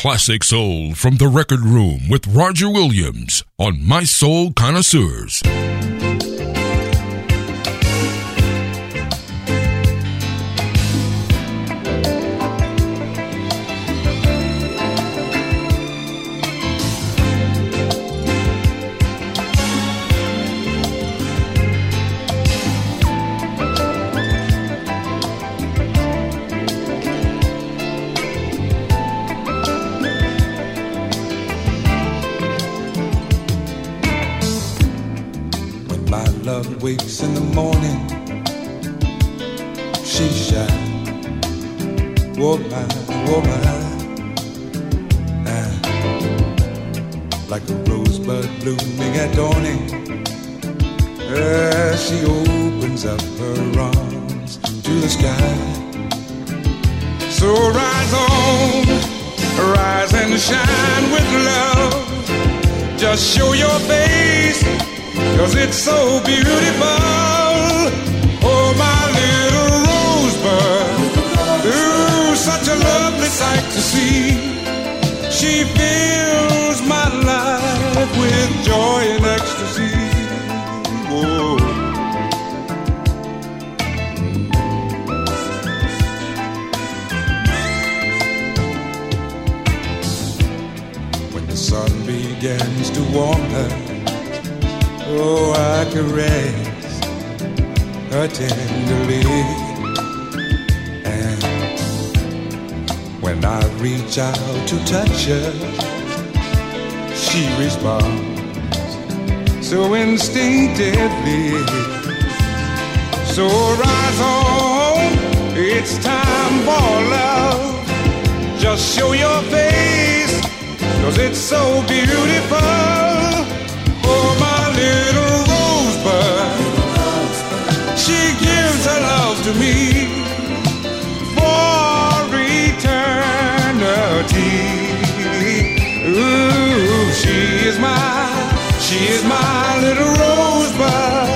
classic soul from the record room with Roger Williams on Mi-Soul Connoisseurs. She opens up her arms to the sky. So rise on, rise and shine with love. Just show your face Cause it's so beautiful. Oh, my little rosebud. Ooh, such a lovely sight to see. She fills my life with joy and ecstasy. Begins to warm her Oh, I caress her tenderly. And when I reach out to touch her, she responds so instinctively. So rise on, it's time for love. Just show your face, cause it's so beautiful Oh my little rosebud. She gives her love to me for eternity. Ooh, she is my, she is my little rosebud,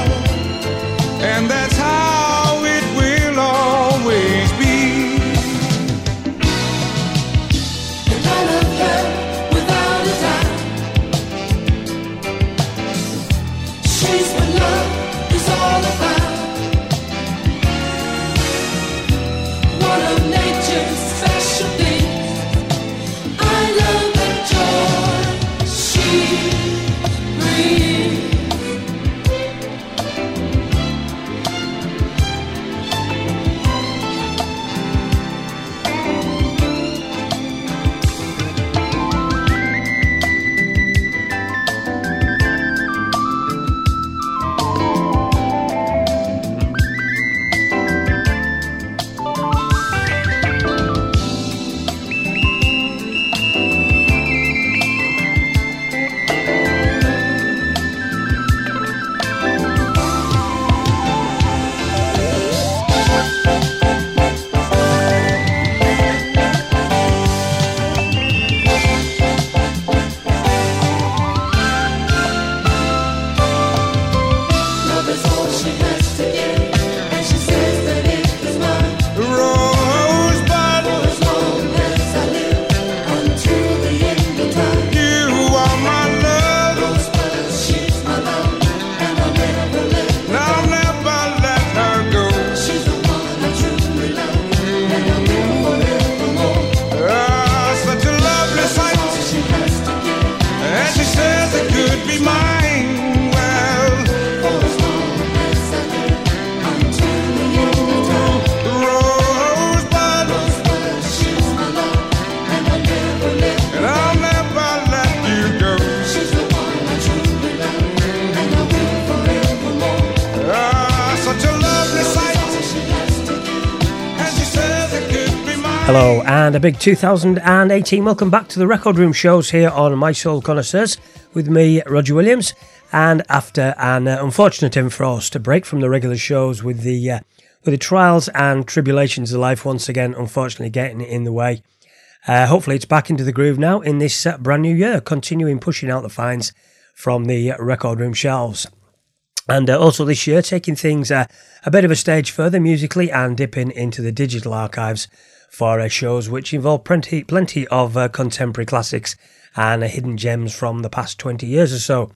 big 2018 welcome back to the Record Room shows here on Mi-Soul Connoisseurs with me, Roger Williams. And after an uh, unfortunate enforced break from the regular shows with the uh, with the trials and tribulations of life once again, unfortunately getting in the way. Uh, hopefully, it's back into the groove now in this uh, brand new year, continuing pushing out the finds from the record room shelves. And uh, also this year, taking things uh, a bit of a stage further musically and dipping into the digital archives for shows which involve plenty, plenty of uh, contemporary classics and uh, hidden gems from the past 20 years or so.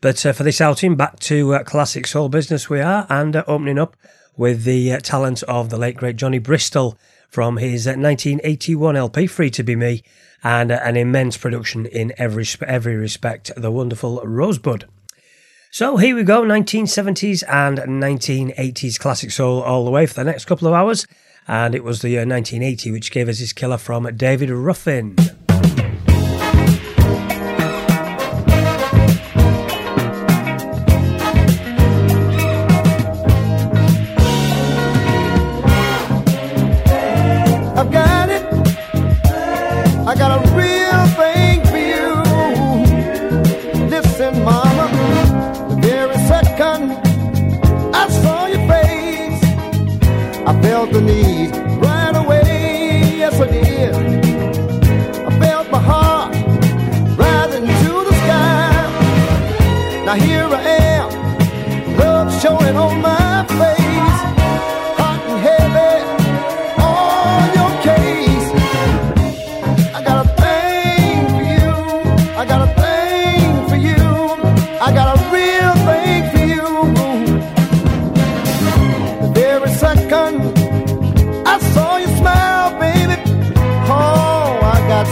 But uh, for this outing, back to classic soul business we are, and opening up with the talent of the late great Johnny Bristol from his 1981 LP, Free to Be Me, and an immense production in every every respect, the wonderful Rosebud. So here we go, 1970s and 1980s classic soul all the way for the next couple of hours, and it was the uh, year 1980 which gave us his killer from David Ruffin.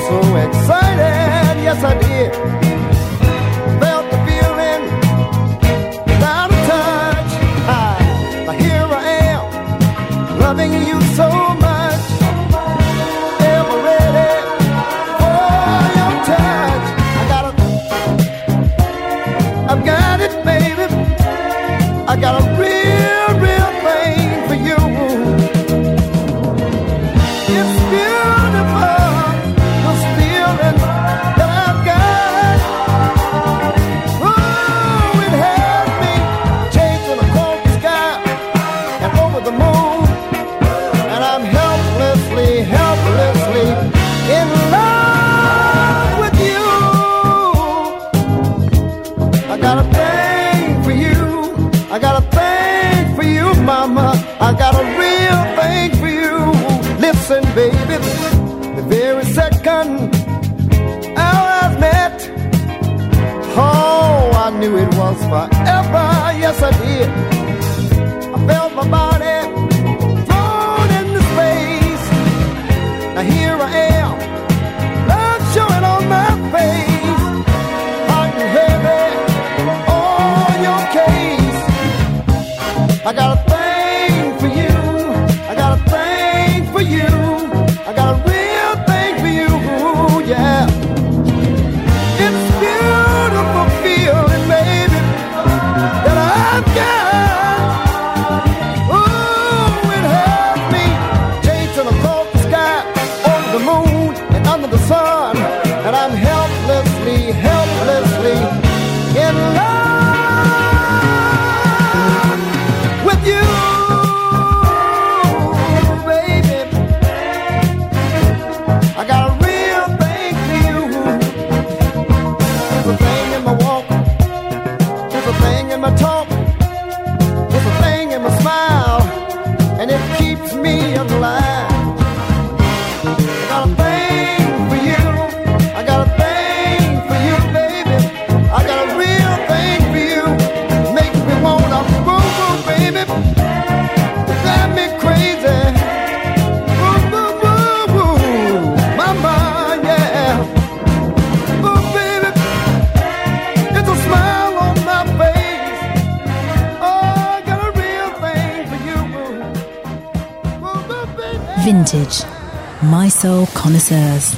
so excited, yes I did. Felt the feeling, without a touch. I, here I am, loving you so listen, baby, the very second I've met. Oh, I knew it was forever. Yes, I did. I felt my body thrown into space. Now here I am. Connoisseurs.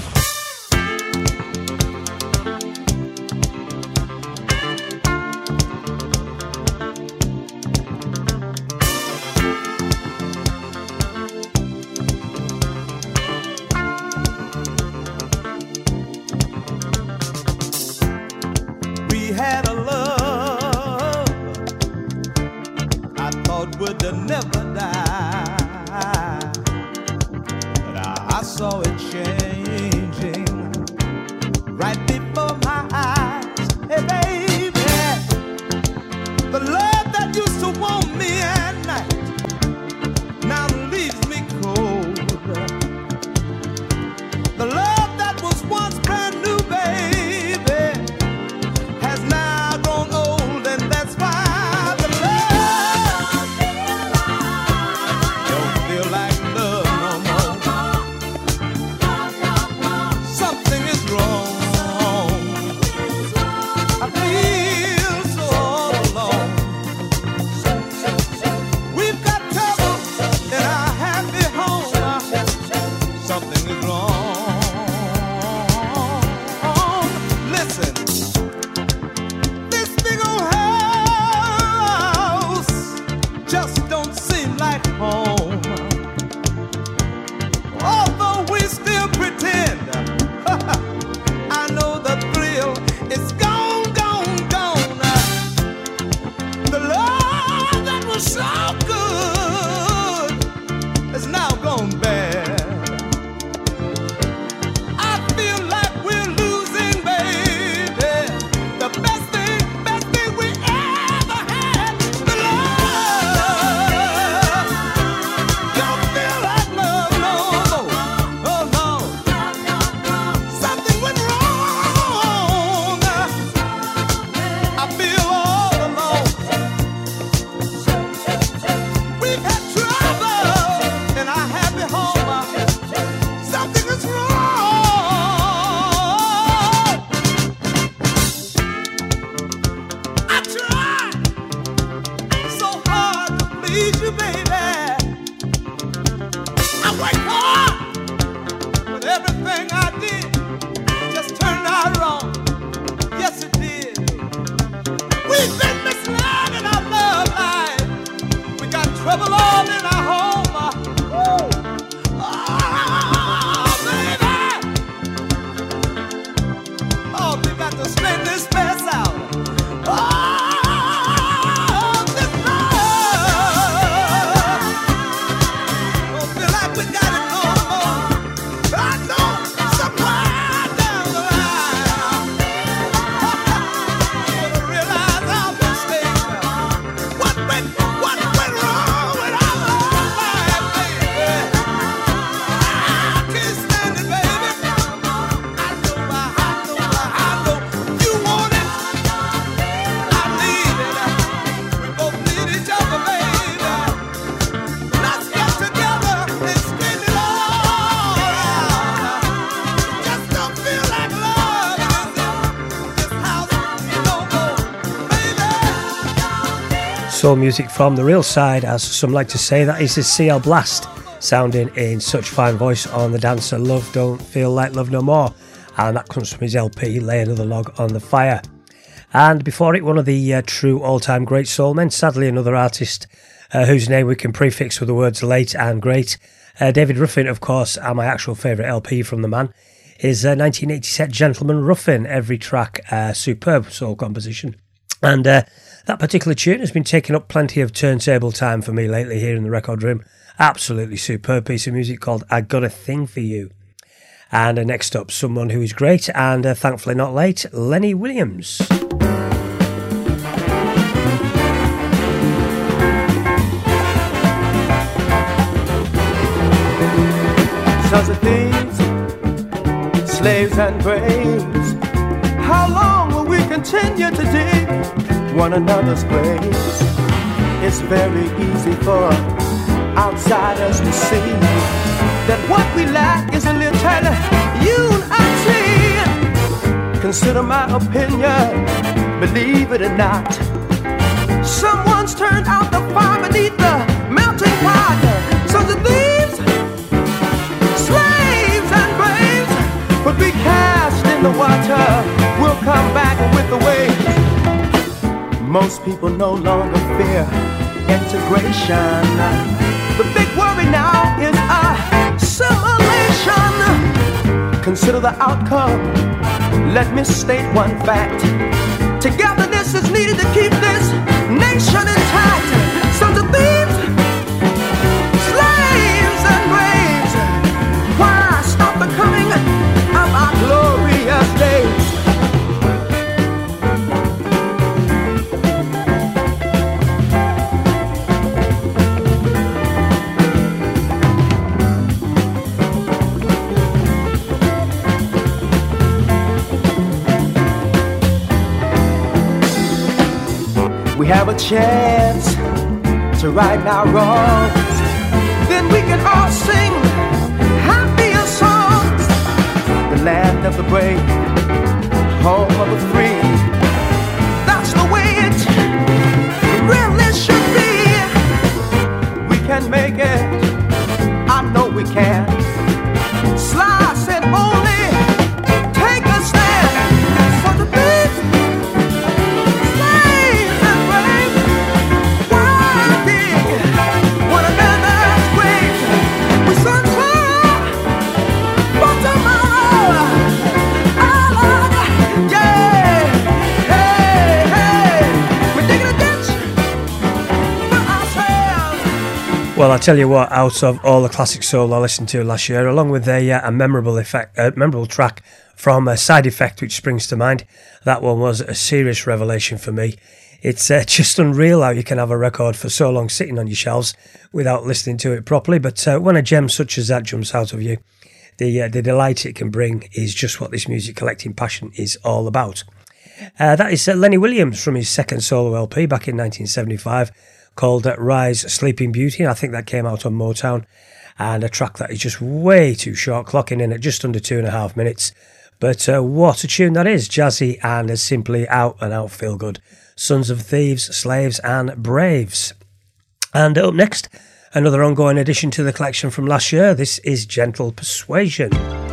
Soul music from the real side, as some like to say. That is the CL Blast, sounding in such fine voice on the dancer Love Don't Feel Like Love No More. And that comes from his LP, Lay Another Log on the Fire. And before it, one of the uh, true all time great soul men, sadly, another artist uh, whose name we can prefix with the words late and great. Uh, David Ruffin, of course, and my actual favourite LP from the man is 1980 uh, set Gentleman Ruffin. Every track, uh, superb soul composition. And uh, that particular tune has been taking up plenty of turntable time for me lately here in the record room. Absolutely superb piece of music called I Got a Thing for You. And uh, next up, someone who is great and uh, thankfully not late, Lenny Williams. Sons of thieves, slaves and braves, how long will we continue to dig? One another's grace. It's very easy for outsiders to see that what we lack is a little unity. Consider my opinion, believe it or not. Someone's turned out the fire beneath the melting pot. So the thieves, slaves, and braves would be cast in the water. We'll come back with the waves. Most people no longer fear integration. The big worry now is assimilation. Consider the outcome. Let me state one fact. Togetherness is needed to keep this nation intact. Chance to right our wrongs, then we can all sing happier songs. The land of the brave, home of the free. That's the way it really should be. We can make it. I know we can. Well, I tell you what, out of all the classic soul I listened to last year, along with a, uh, a memorable effect, a memorable track from a Side Effect, which springs to mind, that one was a serious revelation for me. It's uh, just unreal how you can have a record for so long sitting on your shelves without listening to it properly. But uh, when a gem such as that jumps out of you, the uh, the delight it can bring is just what this music collecting passion is all about. Uh, that is uh, Lenny Williams from his second solo LP back in 1975 called Rise Sleeping Beauty. I think that came out on Motown. And a track that is just way too short, clocking in at just under two and a half minutes. But uh, what a tune that is! Jazzy and is simply out and out feel good. Sons of Thieves, Slaves, and Braves. And up next, another ongoing addition to the collection from last year. This is Gentle Persuasion.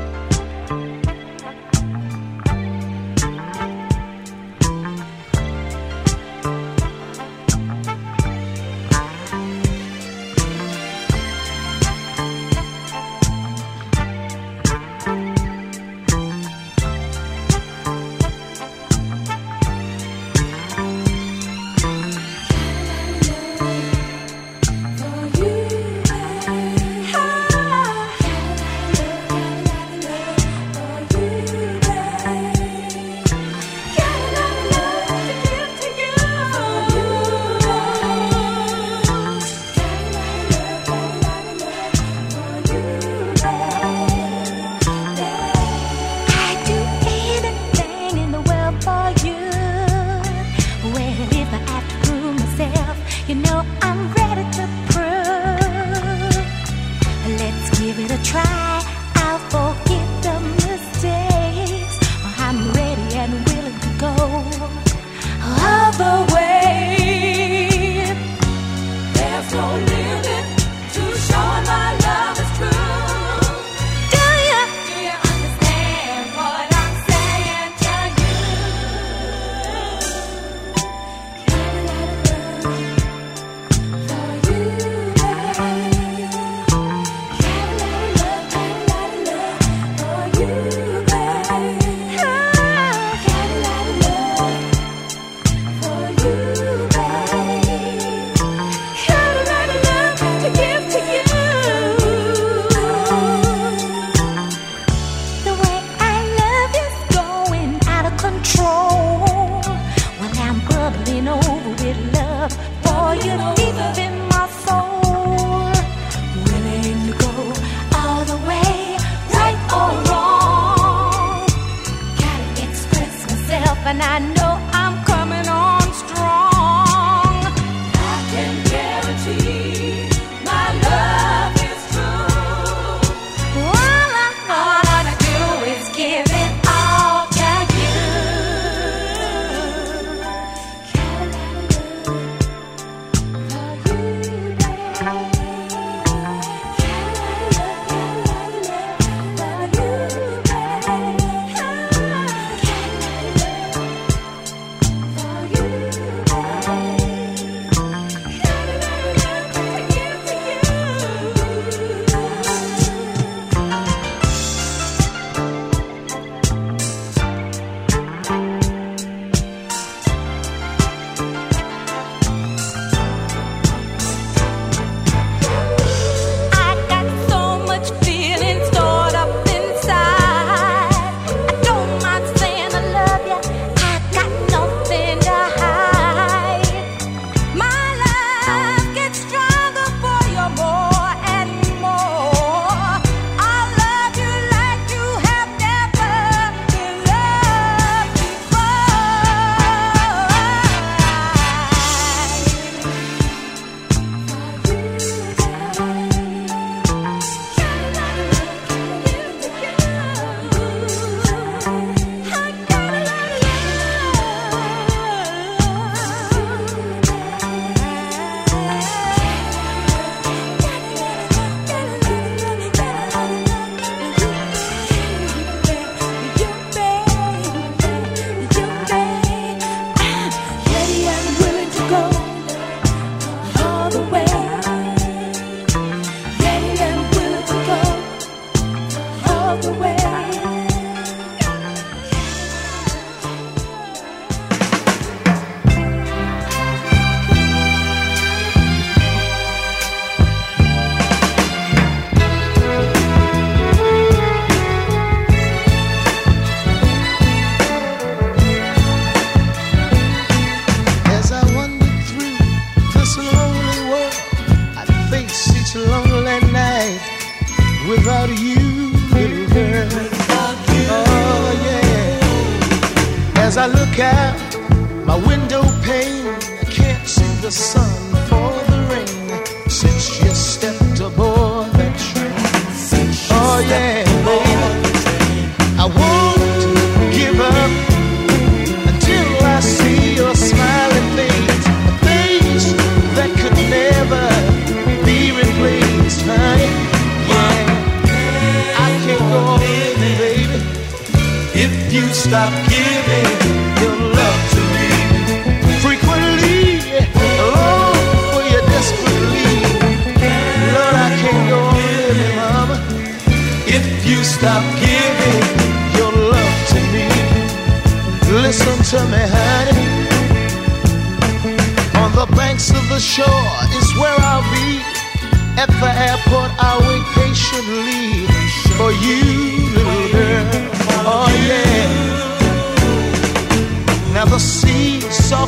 for you.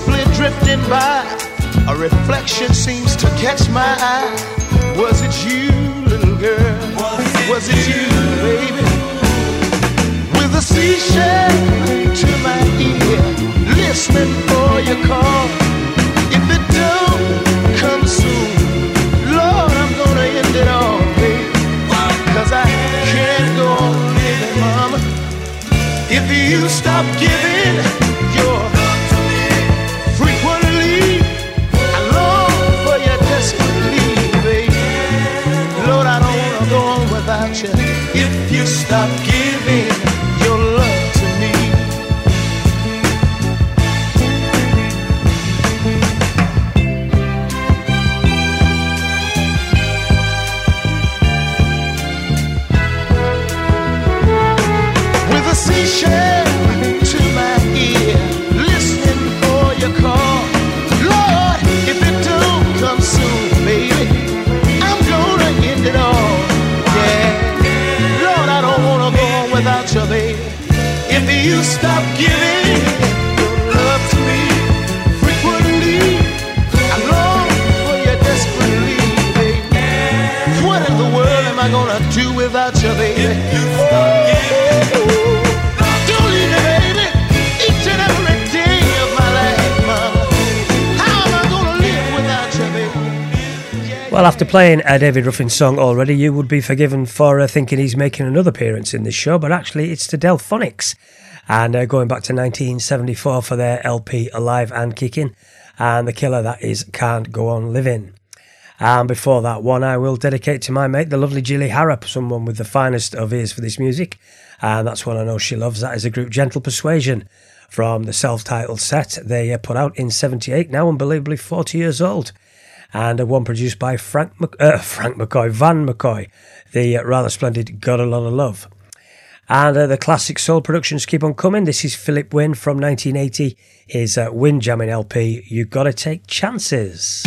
simply drifting by. A reflection seems to catch my eye. Was it you, little girl? Was it, Was it you, you, baby? With a seashell to my ear, listening for your call. If it don't come soon, Lord, I'm gonna end it all, baby. Cause I can't go on living, mama. If you stop giving. Well, after playing a David Ruffin song already, you would be forgiven for uh, thinking he's making another appearance in this show, but actually it's the Delfonics. And uh, going back to 1974 for their LP Alive and Kicking, and the killer that is Can't Go On Living. And before that one, I will dedicate to my mate, the lovely Jilly Harrop, someone with the finest of ears for this music. And that's one I know she loves. That is a group Gentle Persuasion from the self titled set they uh, put out in 78, now unbelievably 40 years old and one produced by Frank, uh, Frank McCoy, Van McCoy, the uh, rather splendid Gotta Lotta Love. And uh, the classic soul productions keep on coming. This is Philippe Wynne from 1980, his uh, Wynne Jammin' LP, You Gotta Take Chances.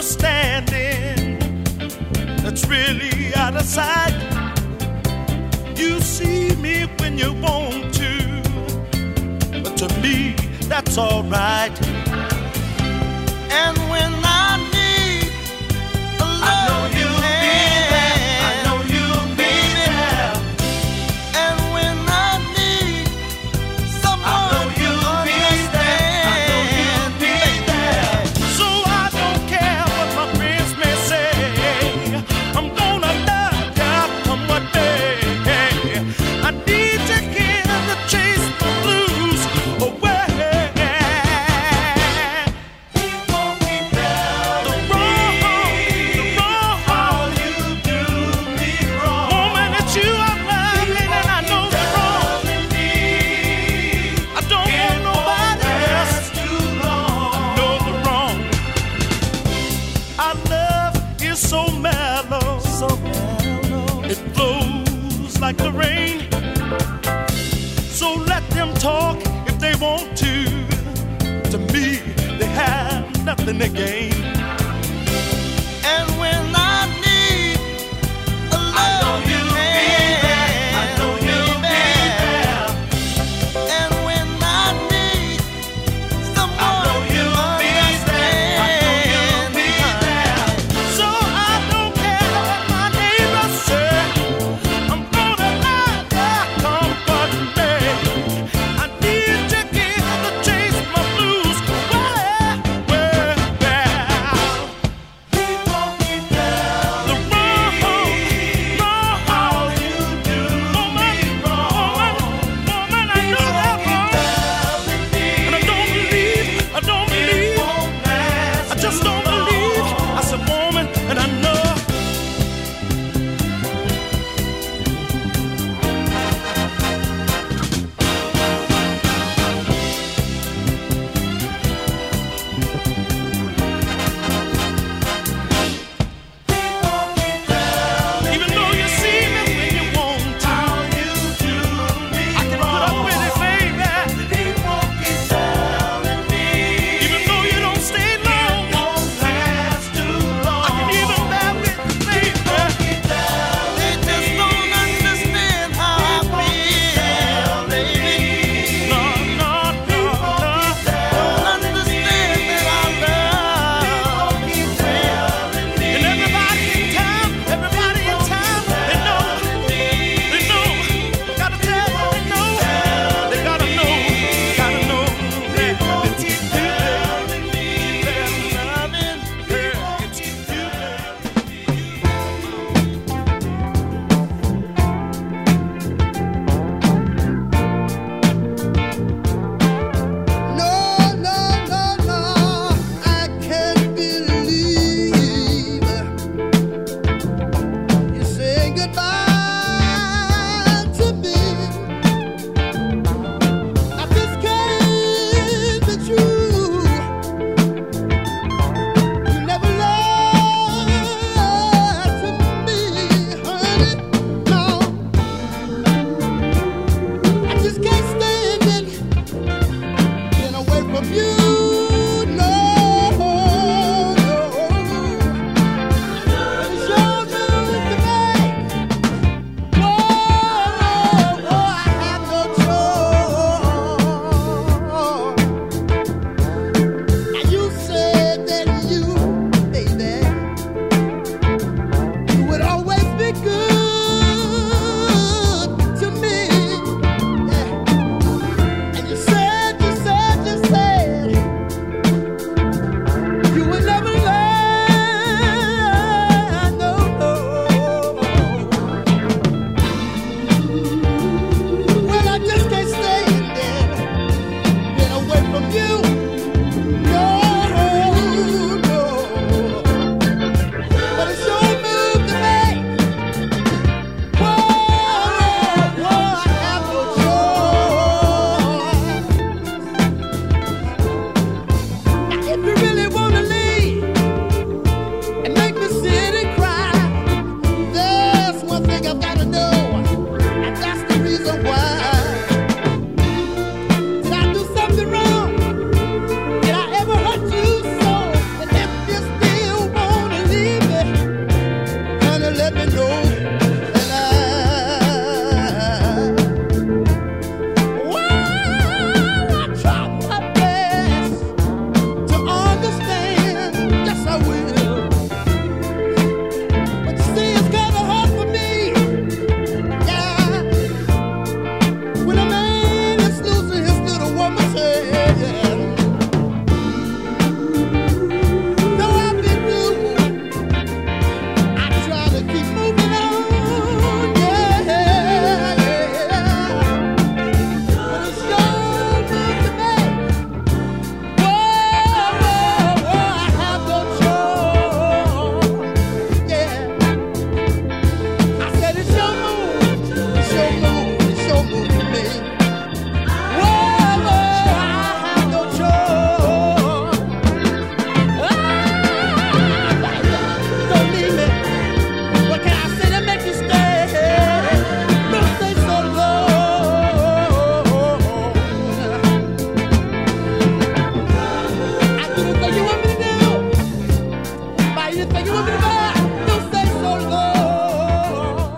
understanding that's really out of sight. You see me when you want to, but to me, that's alright. And when the game.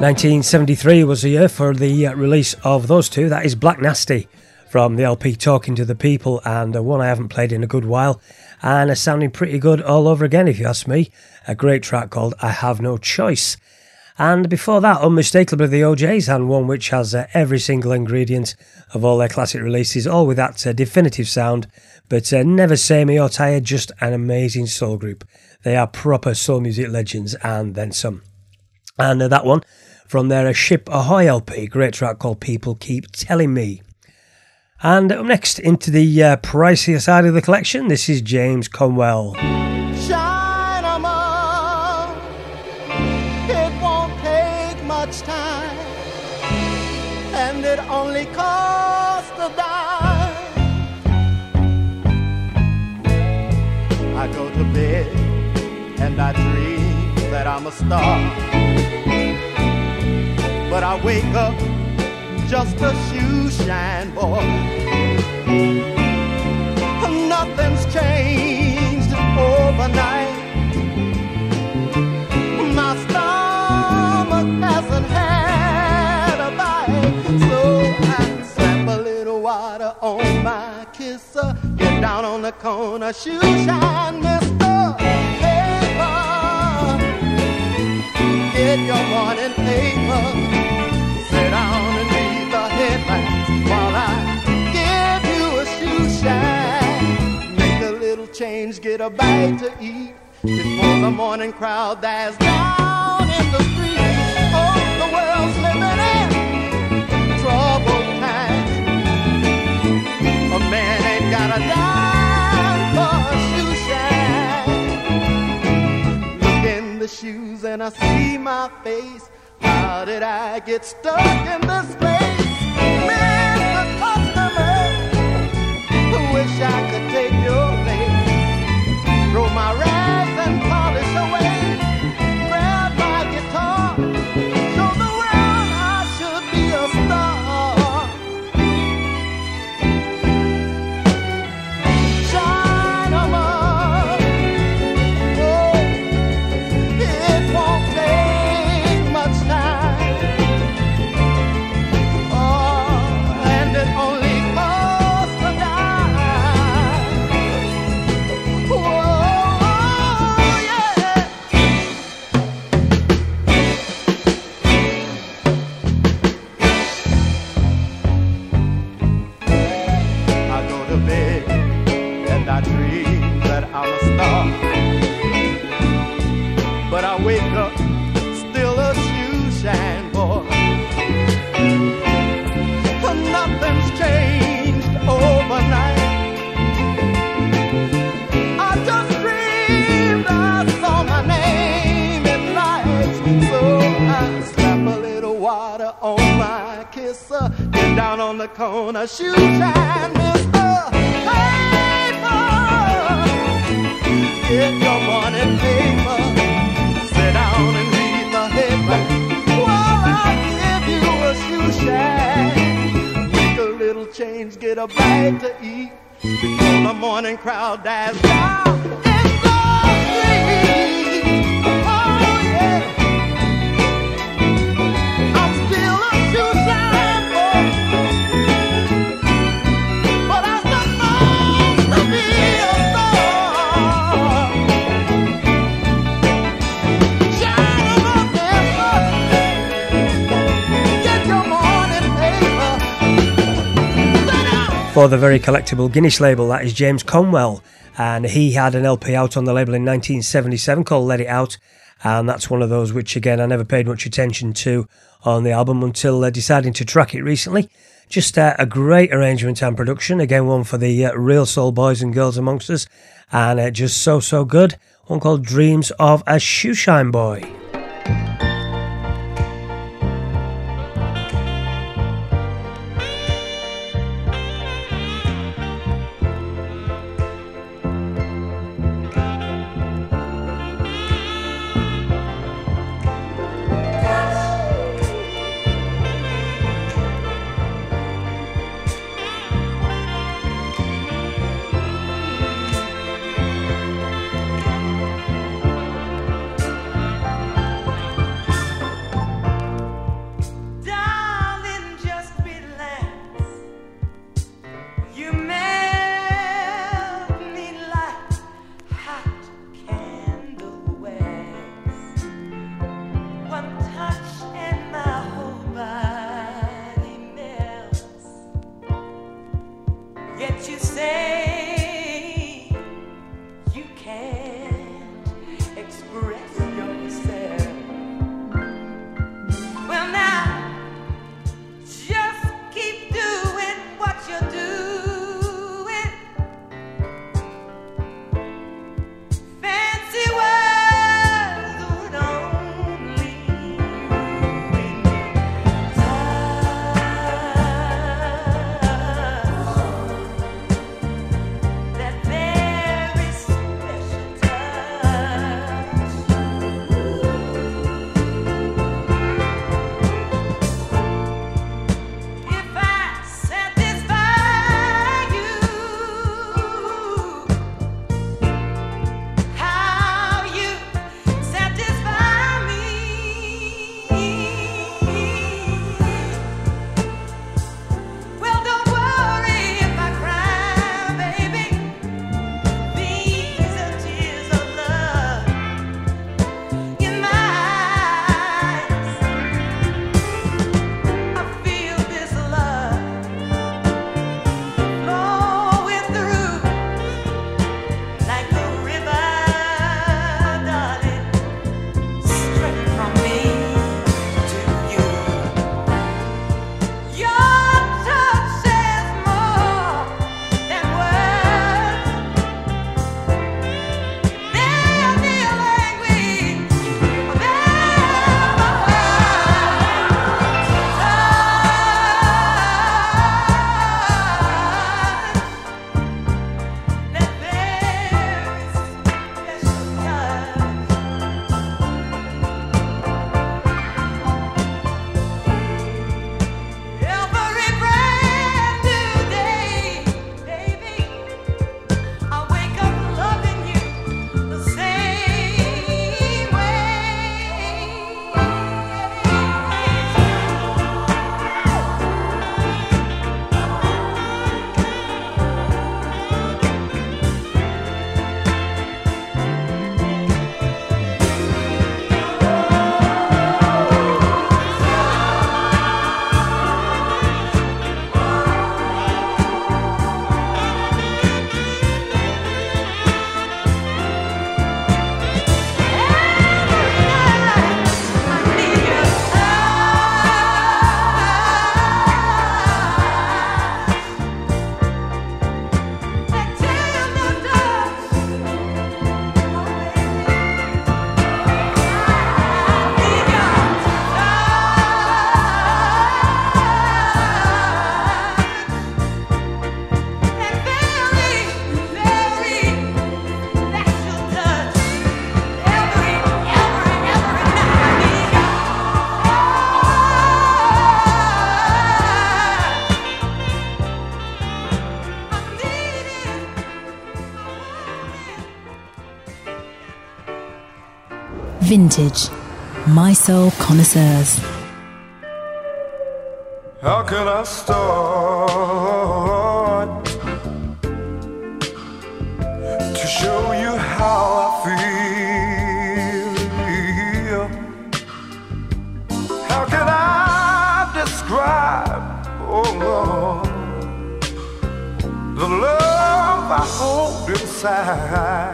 1973 was the year for the uh, release of those two. That is Black Nasty from the LP Talking to the People, and one I haven't played in a good while, and it's sounding pretty good all over again, if you ask me. A great track called I Have No Choice. And before that, unmistakably the O'Jays, and one which has uh, every single ingredient of all their classic releases, all with that uh, definitive sound, but uh, never samey or tired, just an amazing soul group. They are proper soul music legends, and then some. And uh, that one from their A Ship Ahoy LP, great track called People Keep Telling Me. And up next, into the uh, pricier side of the collection, this is James Conwell. It won't take much time, and it only costs a dime. I go to bed and I dream that I'm a star but I wake up just a shoe shine boy. Nothing's changed overnight. My stomach hasn't had a bite, so I slap a little water on my kisser. Get down on the corner, shoe shine, mister. Paper, get your morning paper get a bite to eat before the morning crowd dies down in the street. Oh, the world's living in troubled times. A man ain't got a dime for a shoe shine. Look in the shoes and I see my face. How did I get stuck in this place? Mr. Customer, wish I could take your Throw my rags and polish away. The corner, shoe shine, mister. Paper, get your money paper. Sit down and read the headlines while I give you a shoe shine. Make a little change, get a bite to eat before the morning crowd dies down. In the street. For the very collectible Guinness label. That is James Conwell, and he had an LP out on the label in 1977 called Let It Out, and that's one of those which, again, I never paid much attention to on the album until uh, deciding to track it recently. Just uh, a great arrangement and production, again, one for the uh, real soul boys and girls amongst us, and uh, just so, so good. One called Dreams of a Shoeshine Boy. Vintage. Mi-Soul Connoisseurs. How can I start to show you how I feel? How can I describe, oh Lord, the love I hold inside?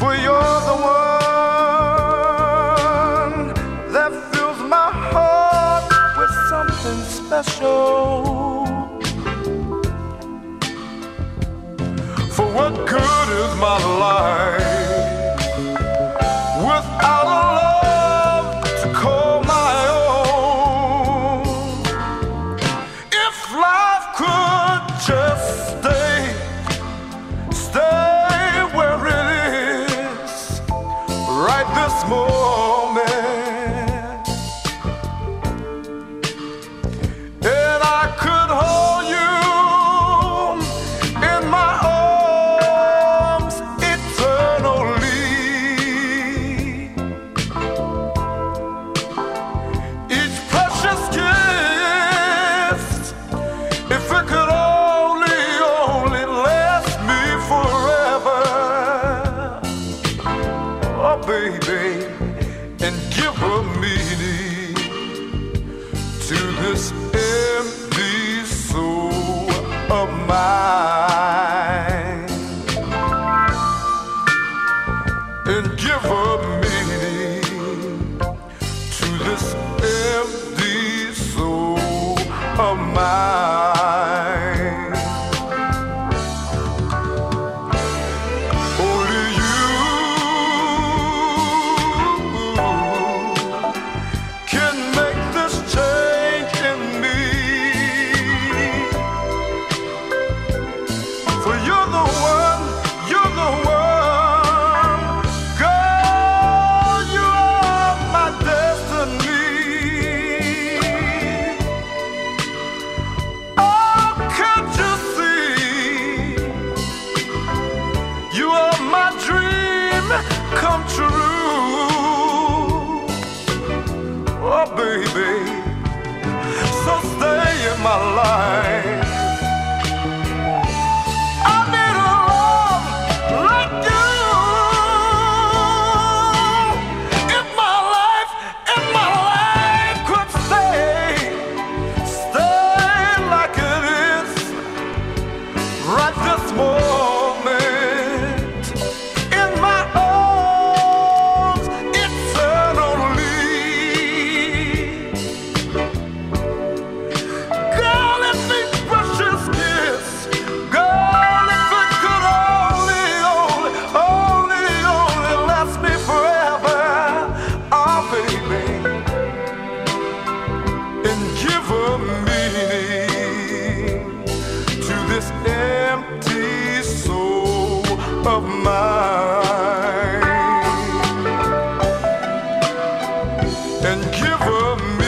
For you're the one that fills my heart with something special. For what good is my life? and give them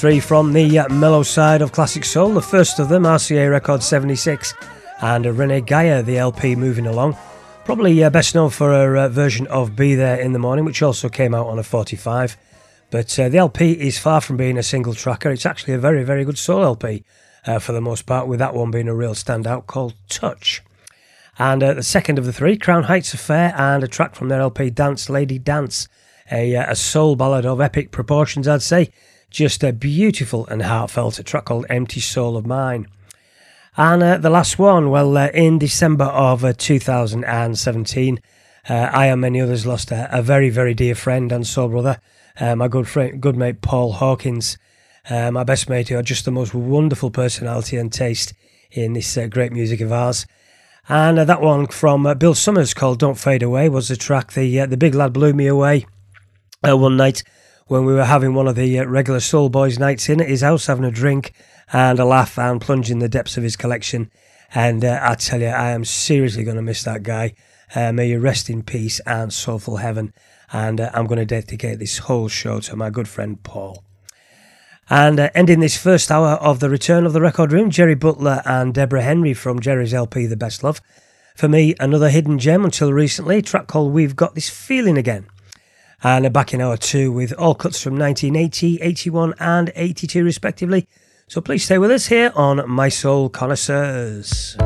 three from the uh, mellow side of classic soul. The first of them, RCA Record 76, and Renee Geyer, the LP moving along. Probably uh, best known for her uh, version of Be There in the Morning, which also came out on a 45. But uh, the LP is far from being a single tracker. It's actually a very, very good soul LP uh, for the most part, with that one being a real standout called Touch. And uh, the second of the three, Crown Heights Affair, and a track from their LP, Dance Lady Dance, a, a soul ballad of epic proportions, I'd say. Just a beautiful and heartfelt track called Empty Soul of Mine. And uh, the last one, well, uh, in December of uh, 2017, uh, I and many others lost a, a very, very dear friend and soul brother, uh, my good friend, good mate Paul Hawkins, uh, my best mate who had just the most wonderful personality and taste in this great music of ours. And that one from Bill Summers called "Don't Fade Away" was the track. The the big lad blew me away one night when we were having one of the uh, regular Soul Boys nights in at his house, having a drink and a laugh and plunging the depths of his collection. And uh, I tell you, I am seriously going to miss that guy. Uh, may you rest in peace and soulful heaven. And uh, I'm going to dedicate this whole show to my good friend Paul. And uh, ending this first hour of the return of the record room, Jerry Butler and Deborah Henry from Jerry's LP, The Best Love. For me, another hidden gem until recently, track called We've Got This Feeling Again. And back in hour two with all cuts from 1980, 81, and 82, respectively. So please stay with us here on Mi-Soul Connoisseurs.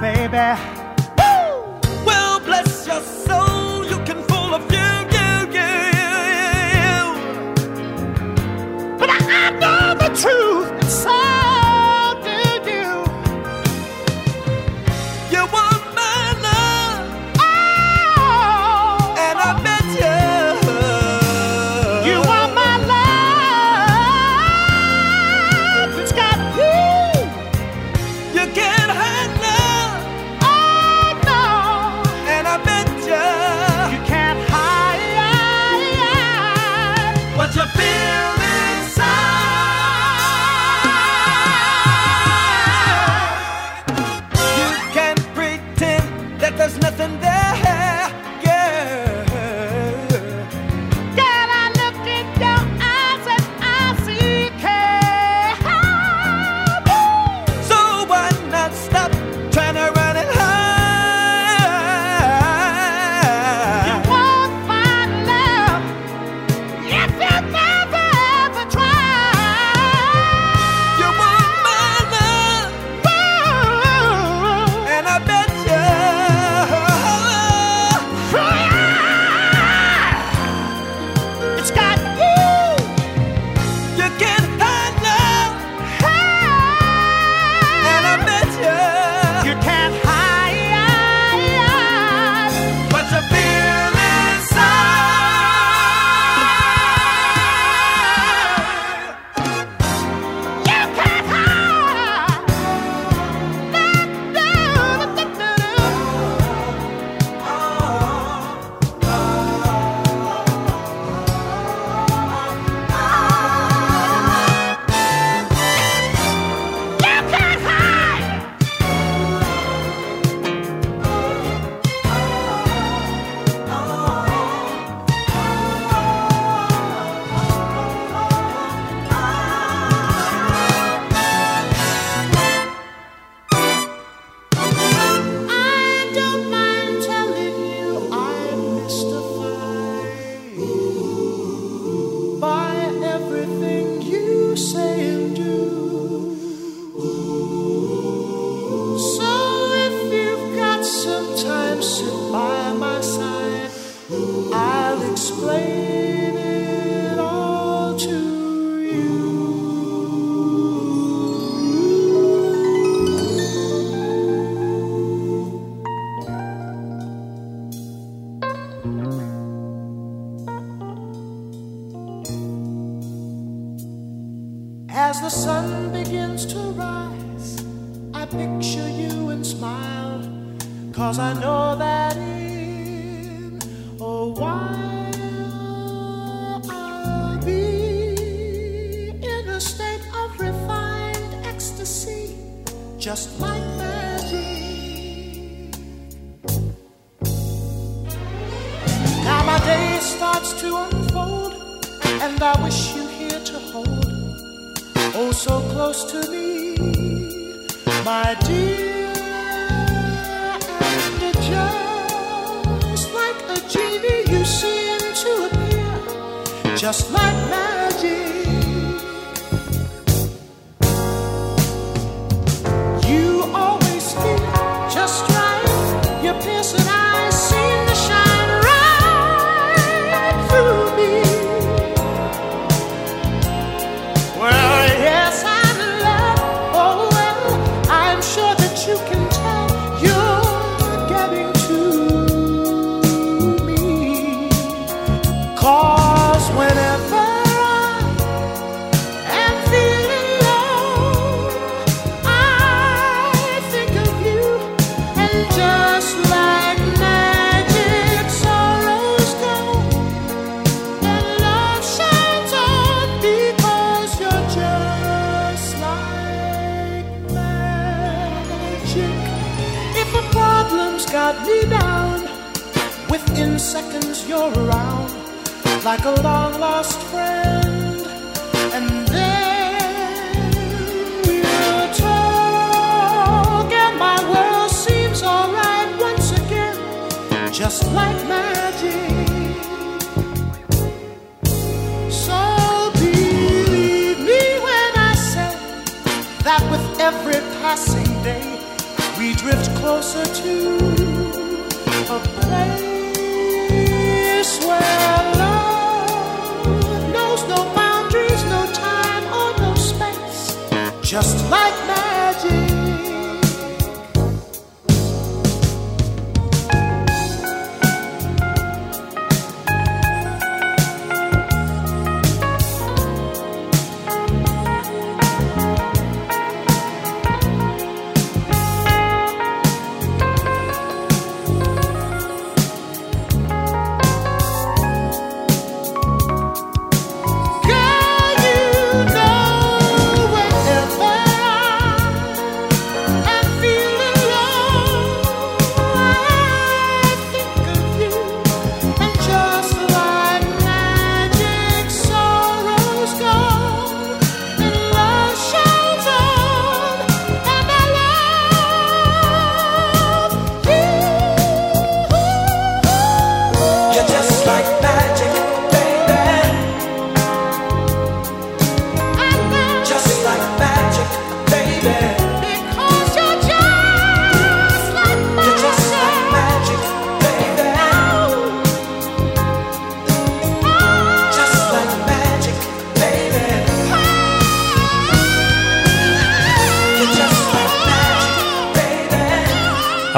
Baby.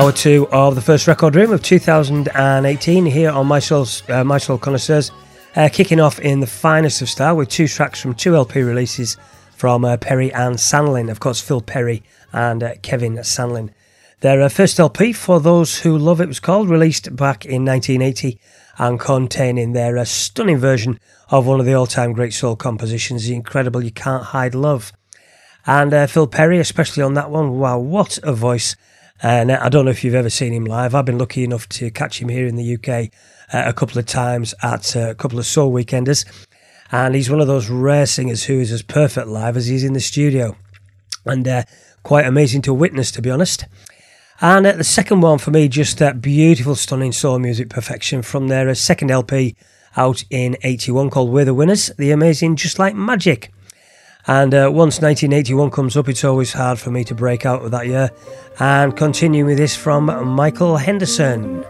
Hour two of the first record room of 2018 here on Mi-Soul's uh, Mi-Soul Connoisseurs, uh, kicking off in the finest of style with two tracks from two LP releases from uh, Perry and Sanlin, of course Phil Perry and uh, Kevin Sanlin. Their uh, first LP, For Those Who Love It, was called, released back in 1980 and containing their uh, stunning version of one of the all-time great soul compositions, the incredible You Can't Hide Love. And Phil Perry, especially on that one, wow, what a voice! And uh, I don't know if you've ever seen him live. I've been lucky enough to catch him here in the UK uh, a couple of times at uh, a couple of soul weekenders. And he's one of those rare singers who is as perfect live as he's in the studio. And uh, quite amazing to witness, to be honest. And uh, the second one for me, just that beautiful, stunning soul music perfection from their uh, second LP out in 81 called We're the Winners, the amazing Just Like Magic. And uh, once 1981 comes up, it's always hard for me to break out of that year. And continue with this from Michael Henderson.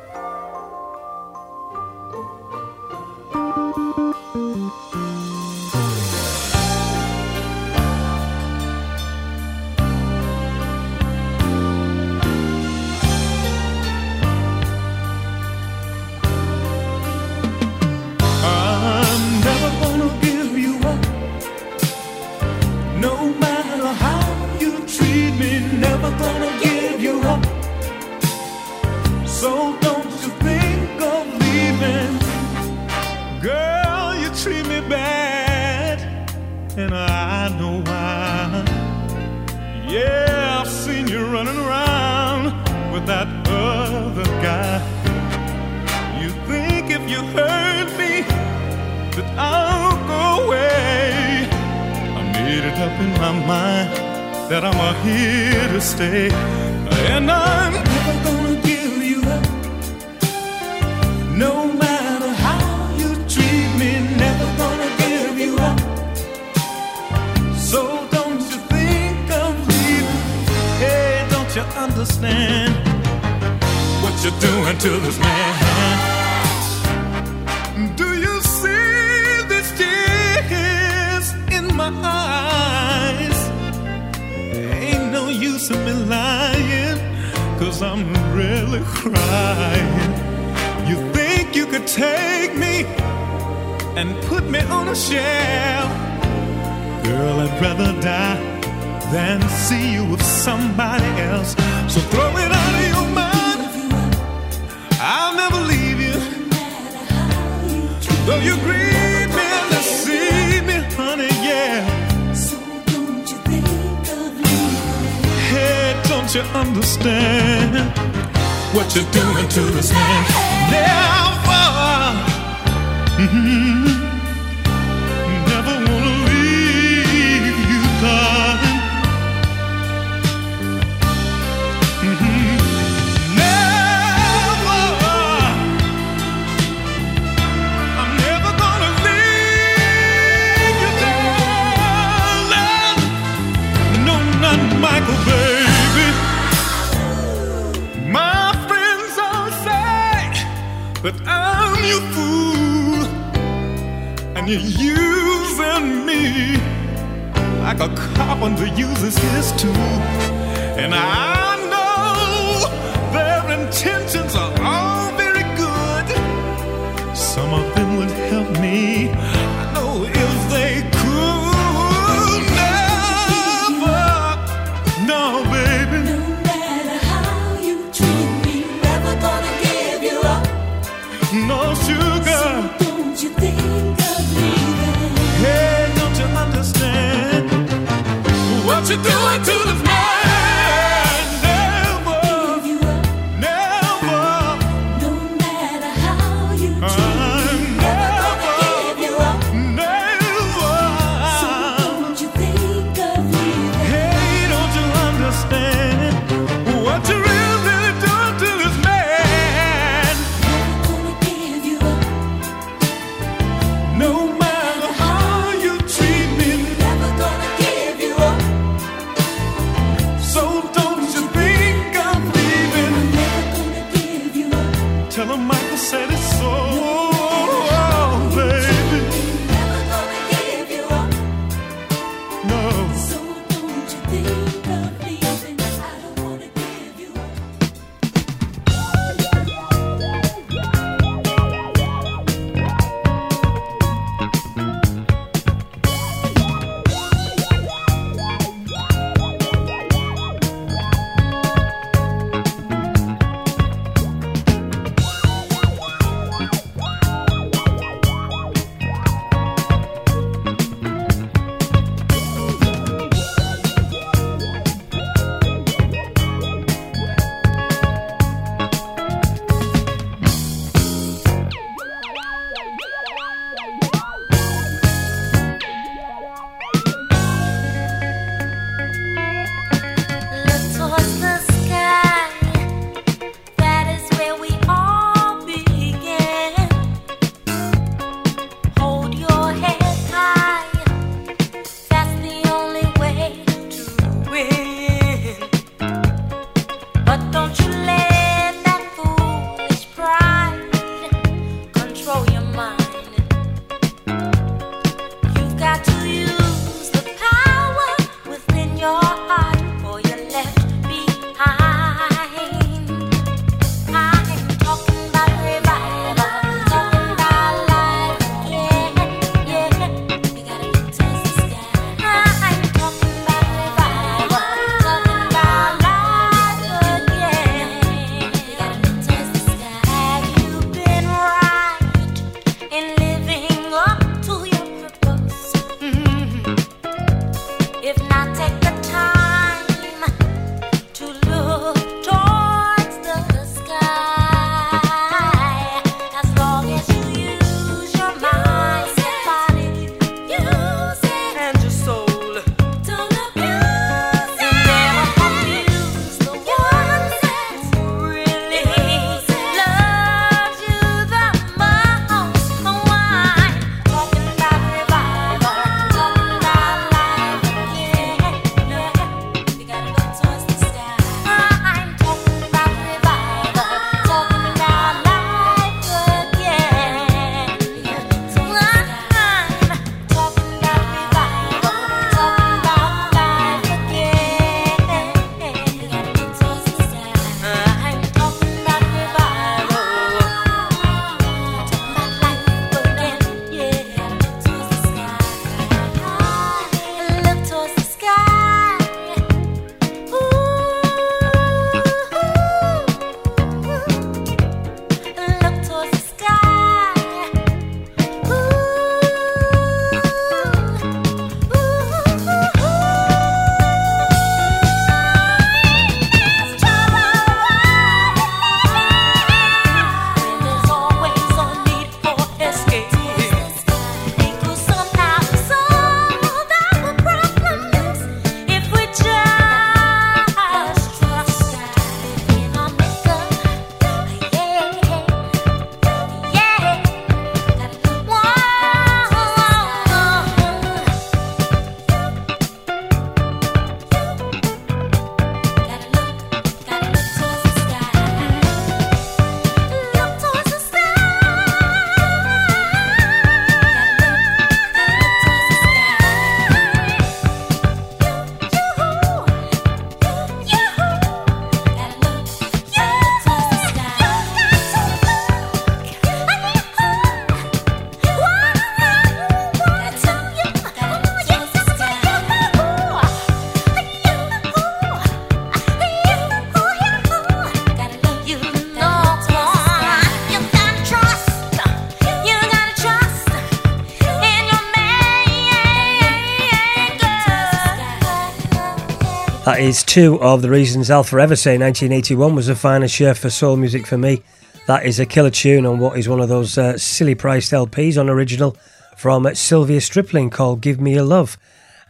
That is two of the reasons I'll forever say 1981 was the finest year for soul music for me. That is a killer tune on what is one of those uh, silly priced LPs on original from Sylvia Striplin called Give Me a Love.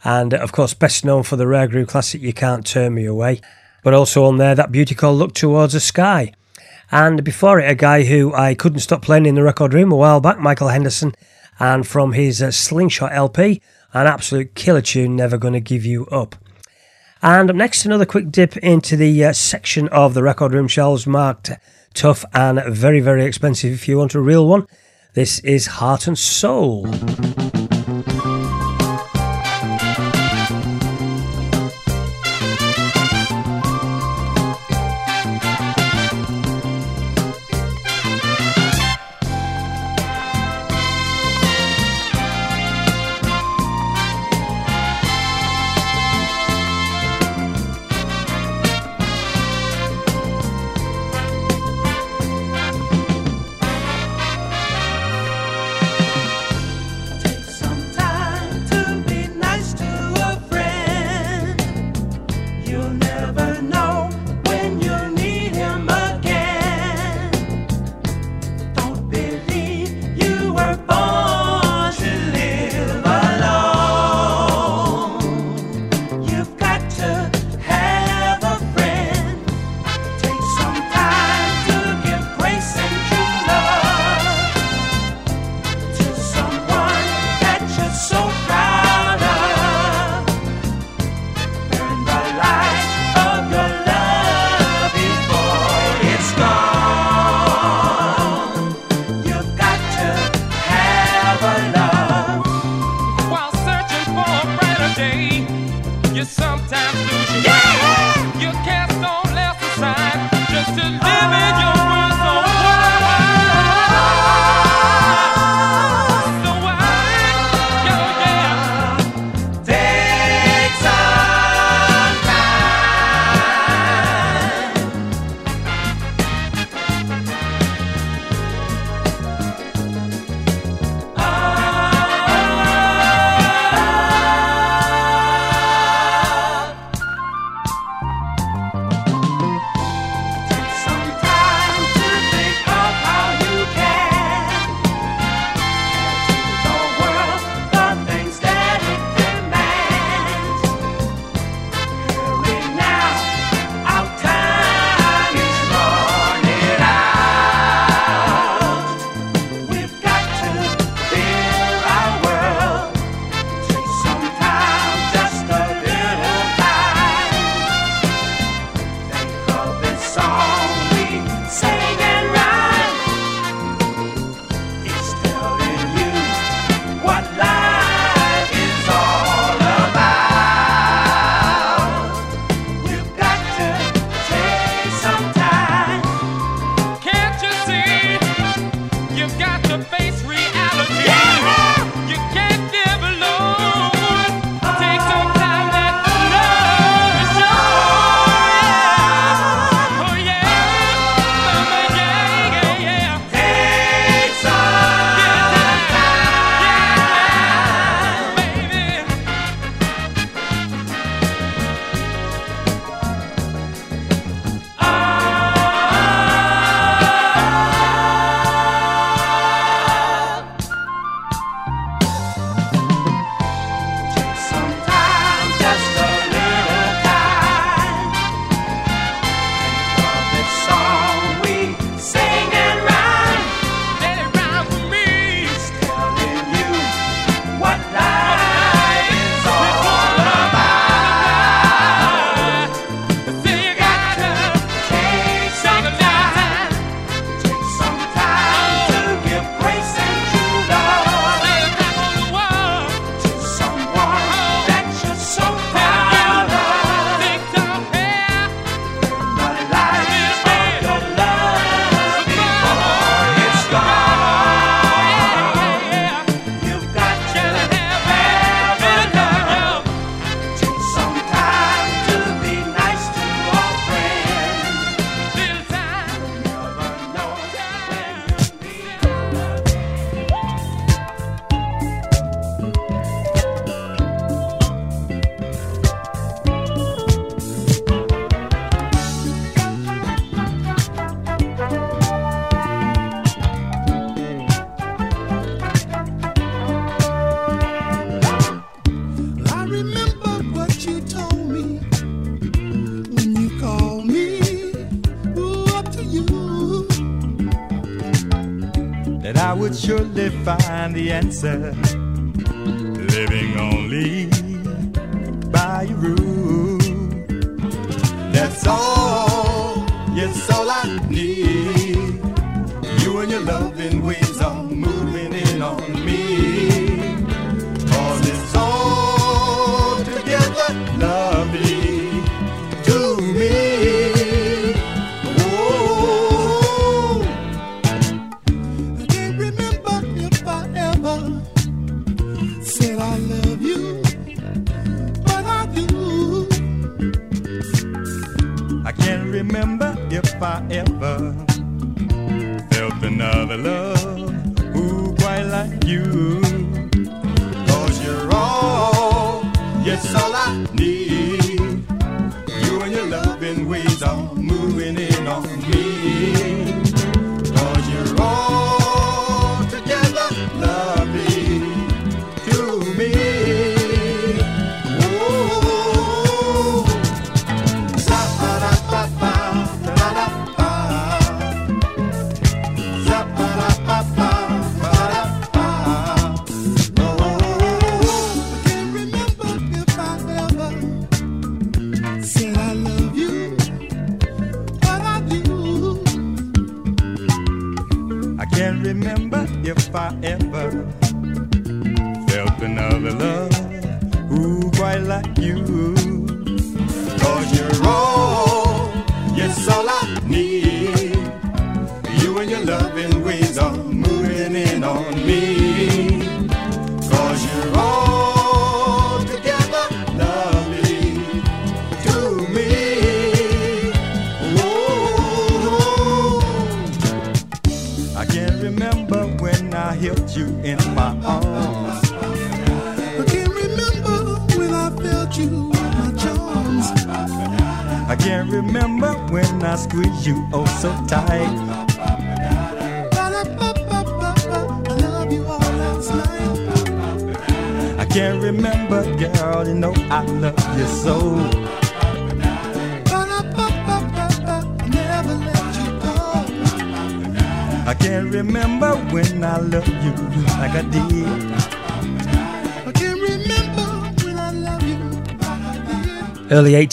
And of course, best known for the rare groove classic You Can't Turn Me Away. But also on there, that beauty called Look Towards the Sky. And before it, a guy who I couldn't stop playing in the record room a while back, Michael Henderson. And from his uh, Slingshot LP, an absolute killer tune, Never Gonna Give You Up. And up next, another quick dip into the uh, section of the record room shelves marked tough and very, very expensive if you want a real one. This is Heart and Soul. The answer.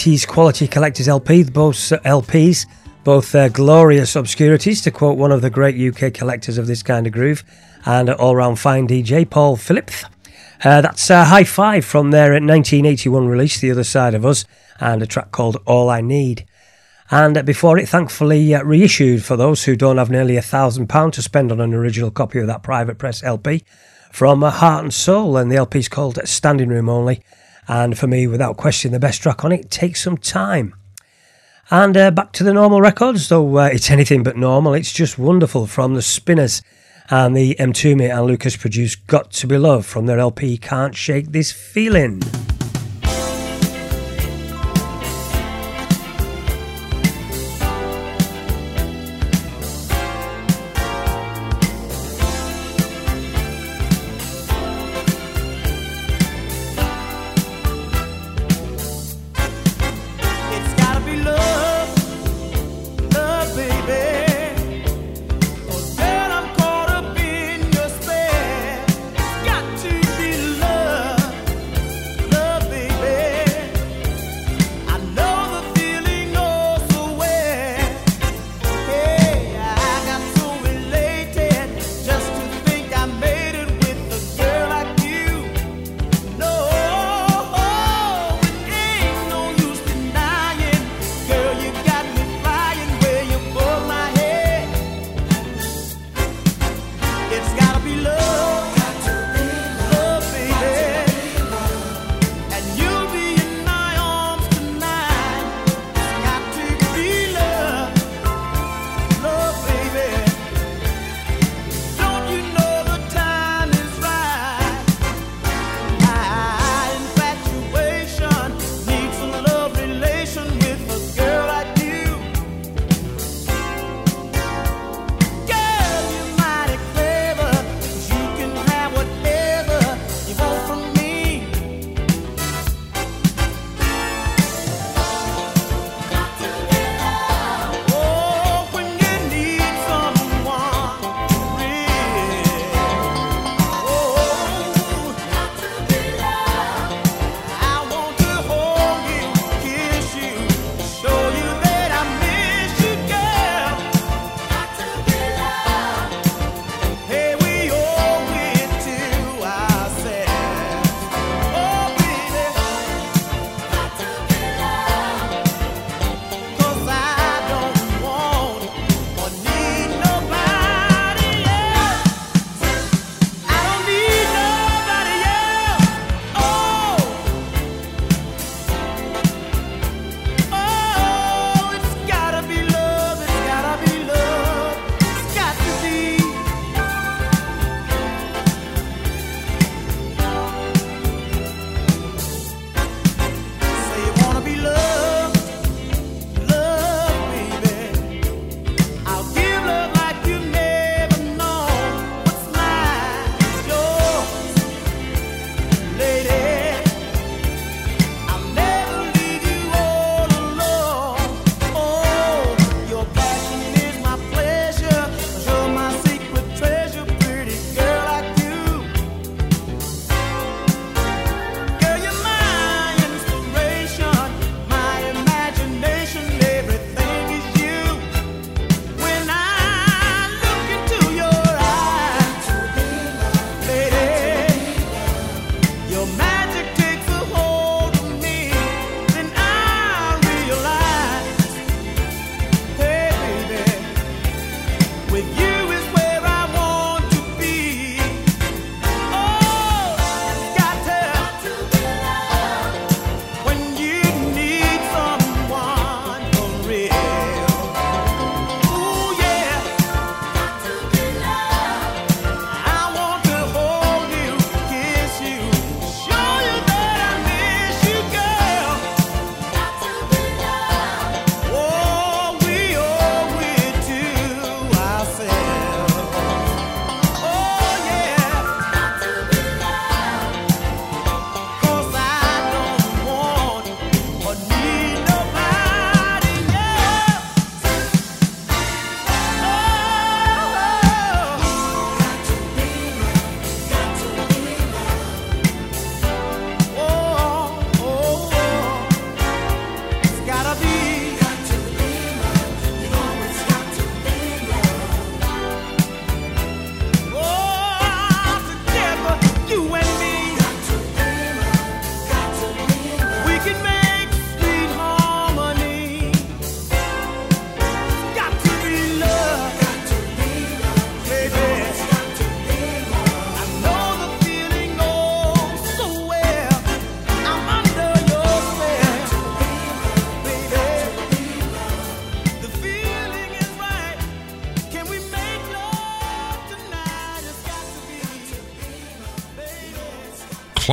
80s quality collectors LP, both LPs, both uh, glorious obscurities, to quote one of the great UK collectors of this kind of groove, and all round fine DJ, Paul Phillips. Uh, that's a Hi-Five from their 1981 release, The Other Side of Us, and a track called All I Need. And uh, before it, thankfully uh, reissued for those who don't have nearly a thousand pound to spend on an original copy of that private press LP from uh, Heart and Soul, and the LP's called Standing Room Only. And for me, without question, the best track on it takes some time. And uh, back to the normal records, though uh, it's anything but normal. It's just wonderful from the Spinners and the Mtume and Lucas produced Got to Be Love from their LP Can't Shake This Feeling.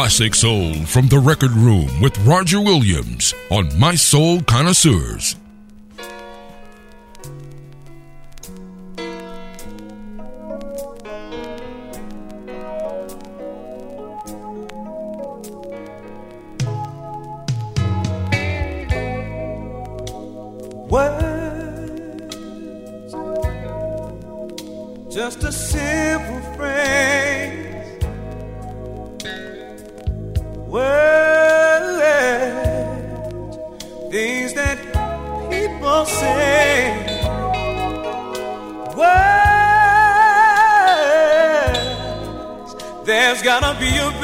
Classic soul from the record room with Roger Williams on Mi-Soul Connoisseurs. Words, just a simple gotta be a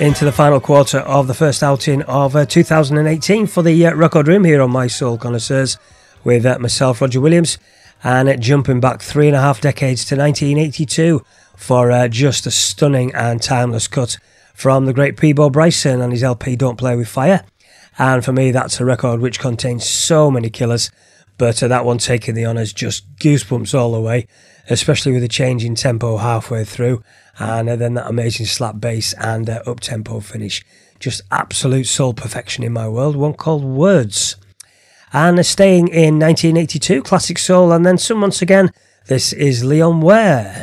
into the final quarter of the first outing of uh, 2018 for the uh, record room here on Mi-Soul Connoisseurs with uh, myself, Roger Williams, and jumping back three and a half decades to 1982 for uh, just a stunning and timeless cut from the great Peabo Bryson and his LP Don't Play With Fire. And for me, that's a record which contains so many killers, but uh, that one taking the honours just goosebumps all the way, especially with the change in tempo halfway through, and uh, then that amazing slap bass and uh, up tempo finish. Just absolute soul perfection in my world, one called Words. And staying in 1982, classic soul, and then some once again, this is Leon Ware.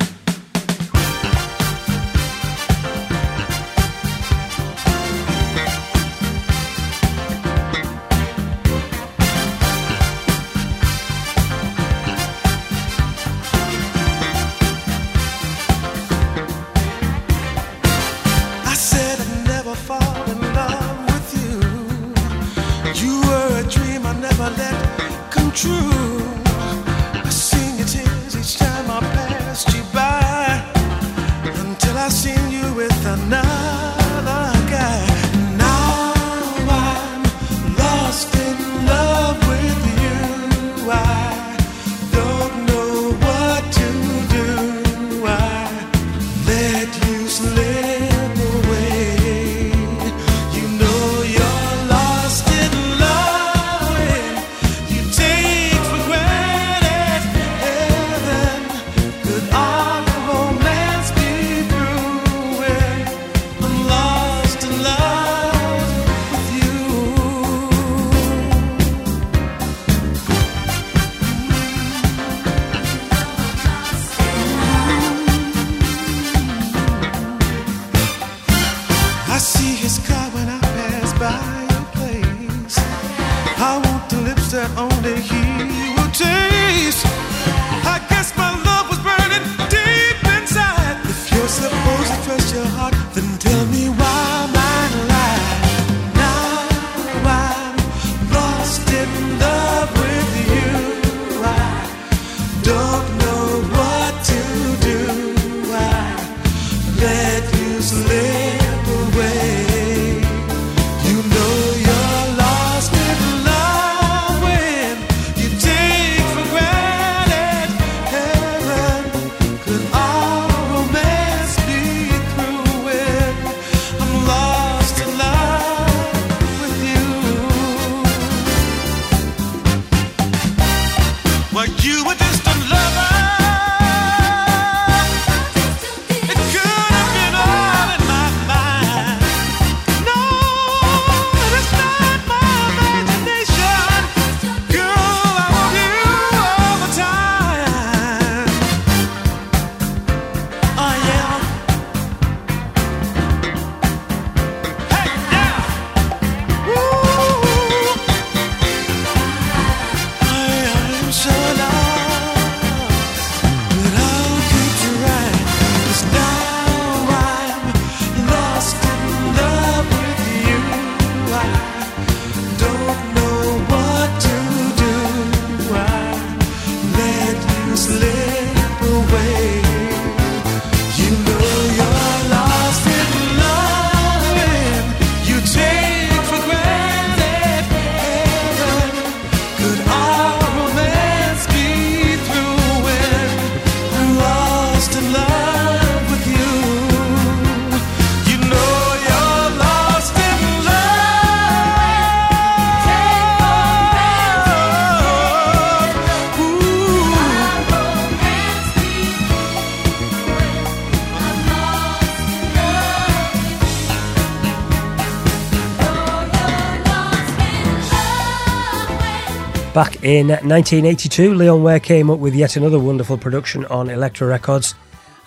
In 1982, Leon Ware came up with yet another wonderful production on Elektra Records,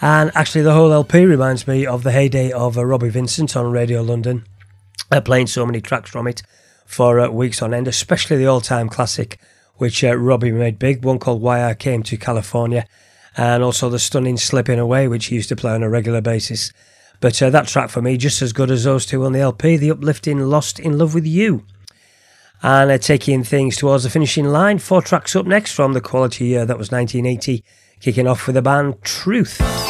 and actually, the whole LP reminds me of the heyday of uh, Robbie Vincent on Radio London, uh, playing so many tracks from it for uh, weeks on end, especially the all time classic which uh, Robbie made big, one called Why I Came to California, and also the stunning Slipping Away, which he used to play on a regular basis. But uh, that track for me, just as good as those two on the LP, the uplifting Lost in Love with You and are taking things towards the finishing line. Four tracks up next from the quality year that was 1980, kicking off with the band Truth.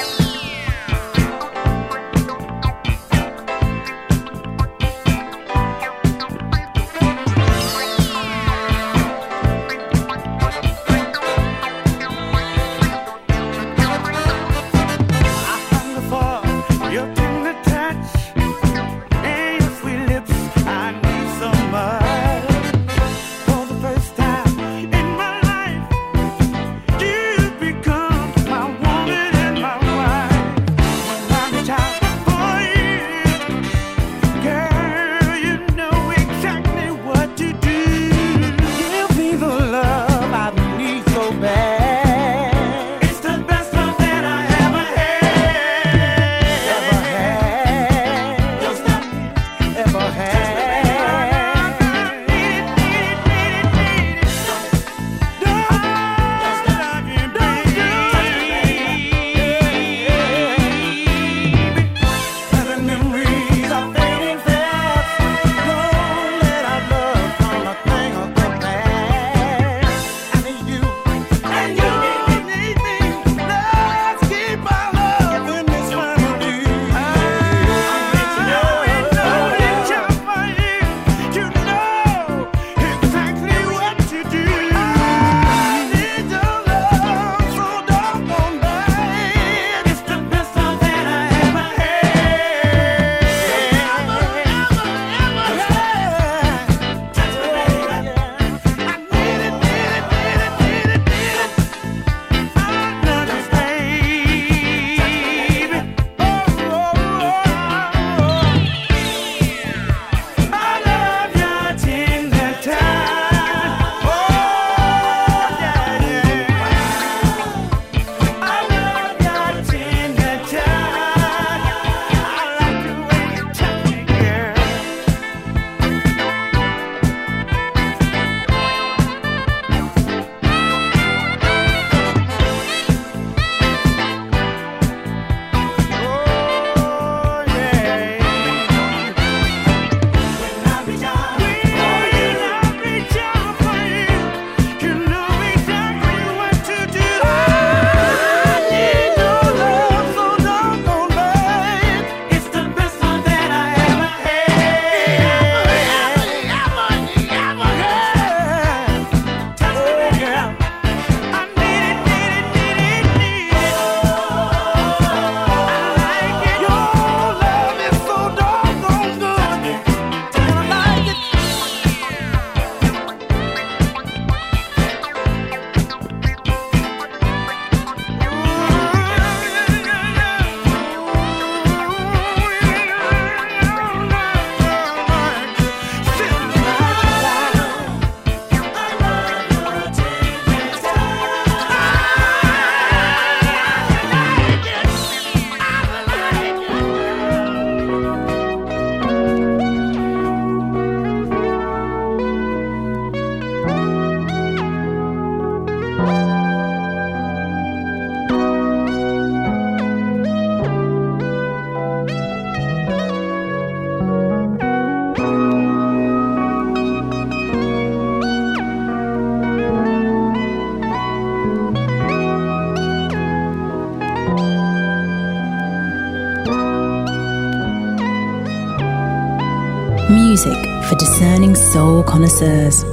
Connoisseurs.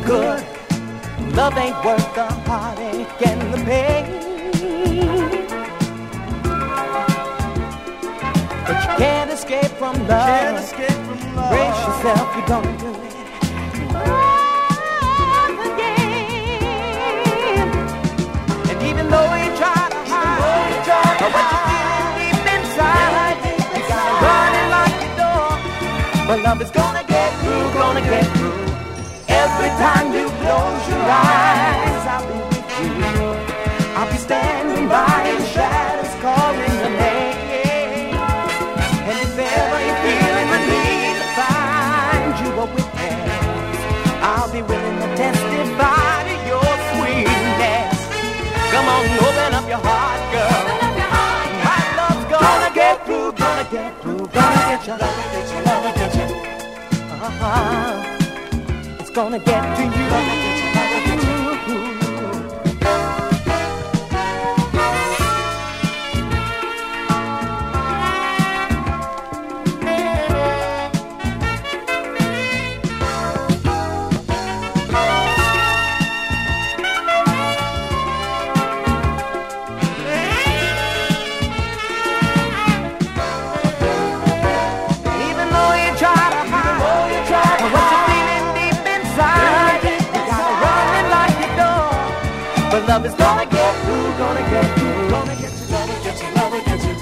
good. Love ain't worth the heartache and the pain. But you can't escape from love. Escape from love. Brace yourself, you're gonna do it. Again. And even though you try to hide, what you feel deep inside, you gotta run door. But love is gonna get you, gonna get you time you close your eyes, I'll be with you. I'll be standing by in shadows calling your name. And if ever you feel in the need to find you a witness, I'll be willing to testify to your sweetness. Come on, open up your heart, girl. My love's gonna get through, gonna get through, gonna get you, gonna get you, gonna get you. Uh-huh gonna get to you. Love is gonna get through, gonna get through, gonna get you, gonna get you, love will get you.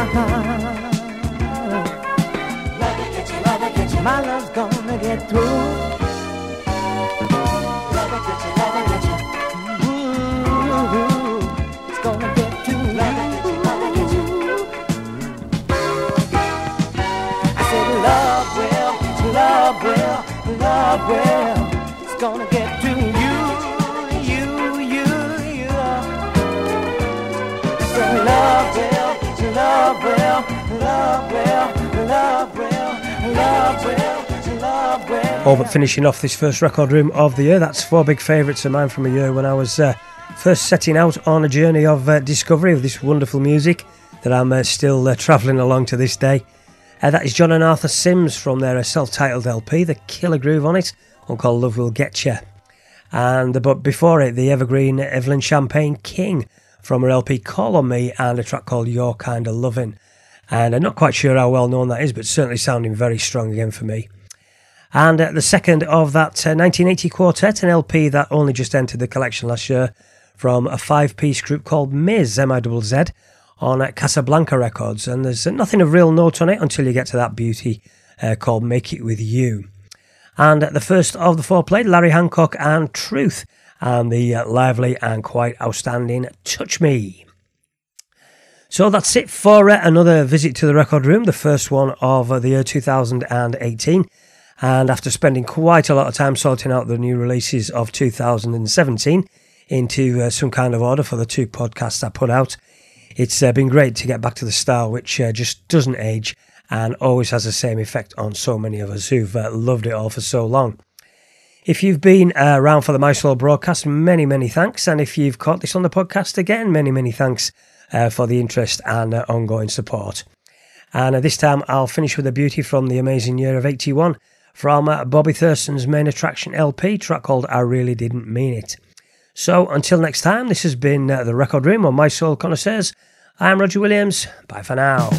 Uh-huh. Love will get you, love will get you. My love's gonna get through. Love will get you, love will get you. Ooh, it's gonna get through. Love will get you, love will get you. I said love will, love will, love will. It's gonna get love love love love. All but finishing off this first record room of the year. That's four big favourites of mine from a year when I was uh, first setting out on a journey of uh, discovery of this wonderful music that I'm uh, still uh, travelling along to this day. Uh, that is John and Arthur Simms from their uh, self-titled LP, the killer groove on it, one called Love Will Get Ya. And but before it, the evergreen Evelyn Champagne King from her LP Call on Me and a track called Your Kind of Loving. And I'm not quite sure how well known that is, but certainly sounding very strong again for me. And uh, the second of that uh, 1980 quartet, an LP that only just entered the collection last year from a five piece group called Miz, M I Z on uh, Casablanca Records. And there's uh, nothing of real note on it until you get to that beauty uh, called Make It With You. And the first of the four played Larry Hancock and Truth, and the uh, lively and quite outstanding Touch Me. So that's it for uh, another visit to the record room, the first one of uh, the year 2018. And after spending quite a lot of time sorting out the new releases of 2017 into uh, some kind of order for the two podcasts I put out, it's uh, been great to get back to the style, which just doesn't age and always has the same effect on so many of us who've loved it all for so long. If you've been around for the Mi-Soul broadcast, many, many thanks. And if you've caught this on the podcast again, many, many thanks uh, for the interest and uh, ongoing support. And this time I'll finish with a beauty from the amazing year of 81 from uh, Bobby Thurston's main attraction LP, track called I Really Didn't Mean It. So until next time, this has been uh, The Record Room on Mi-Soul Connoisseurs. I'm Roger Williams. Bye for now.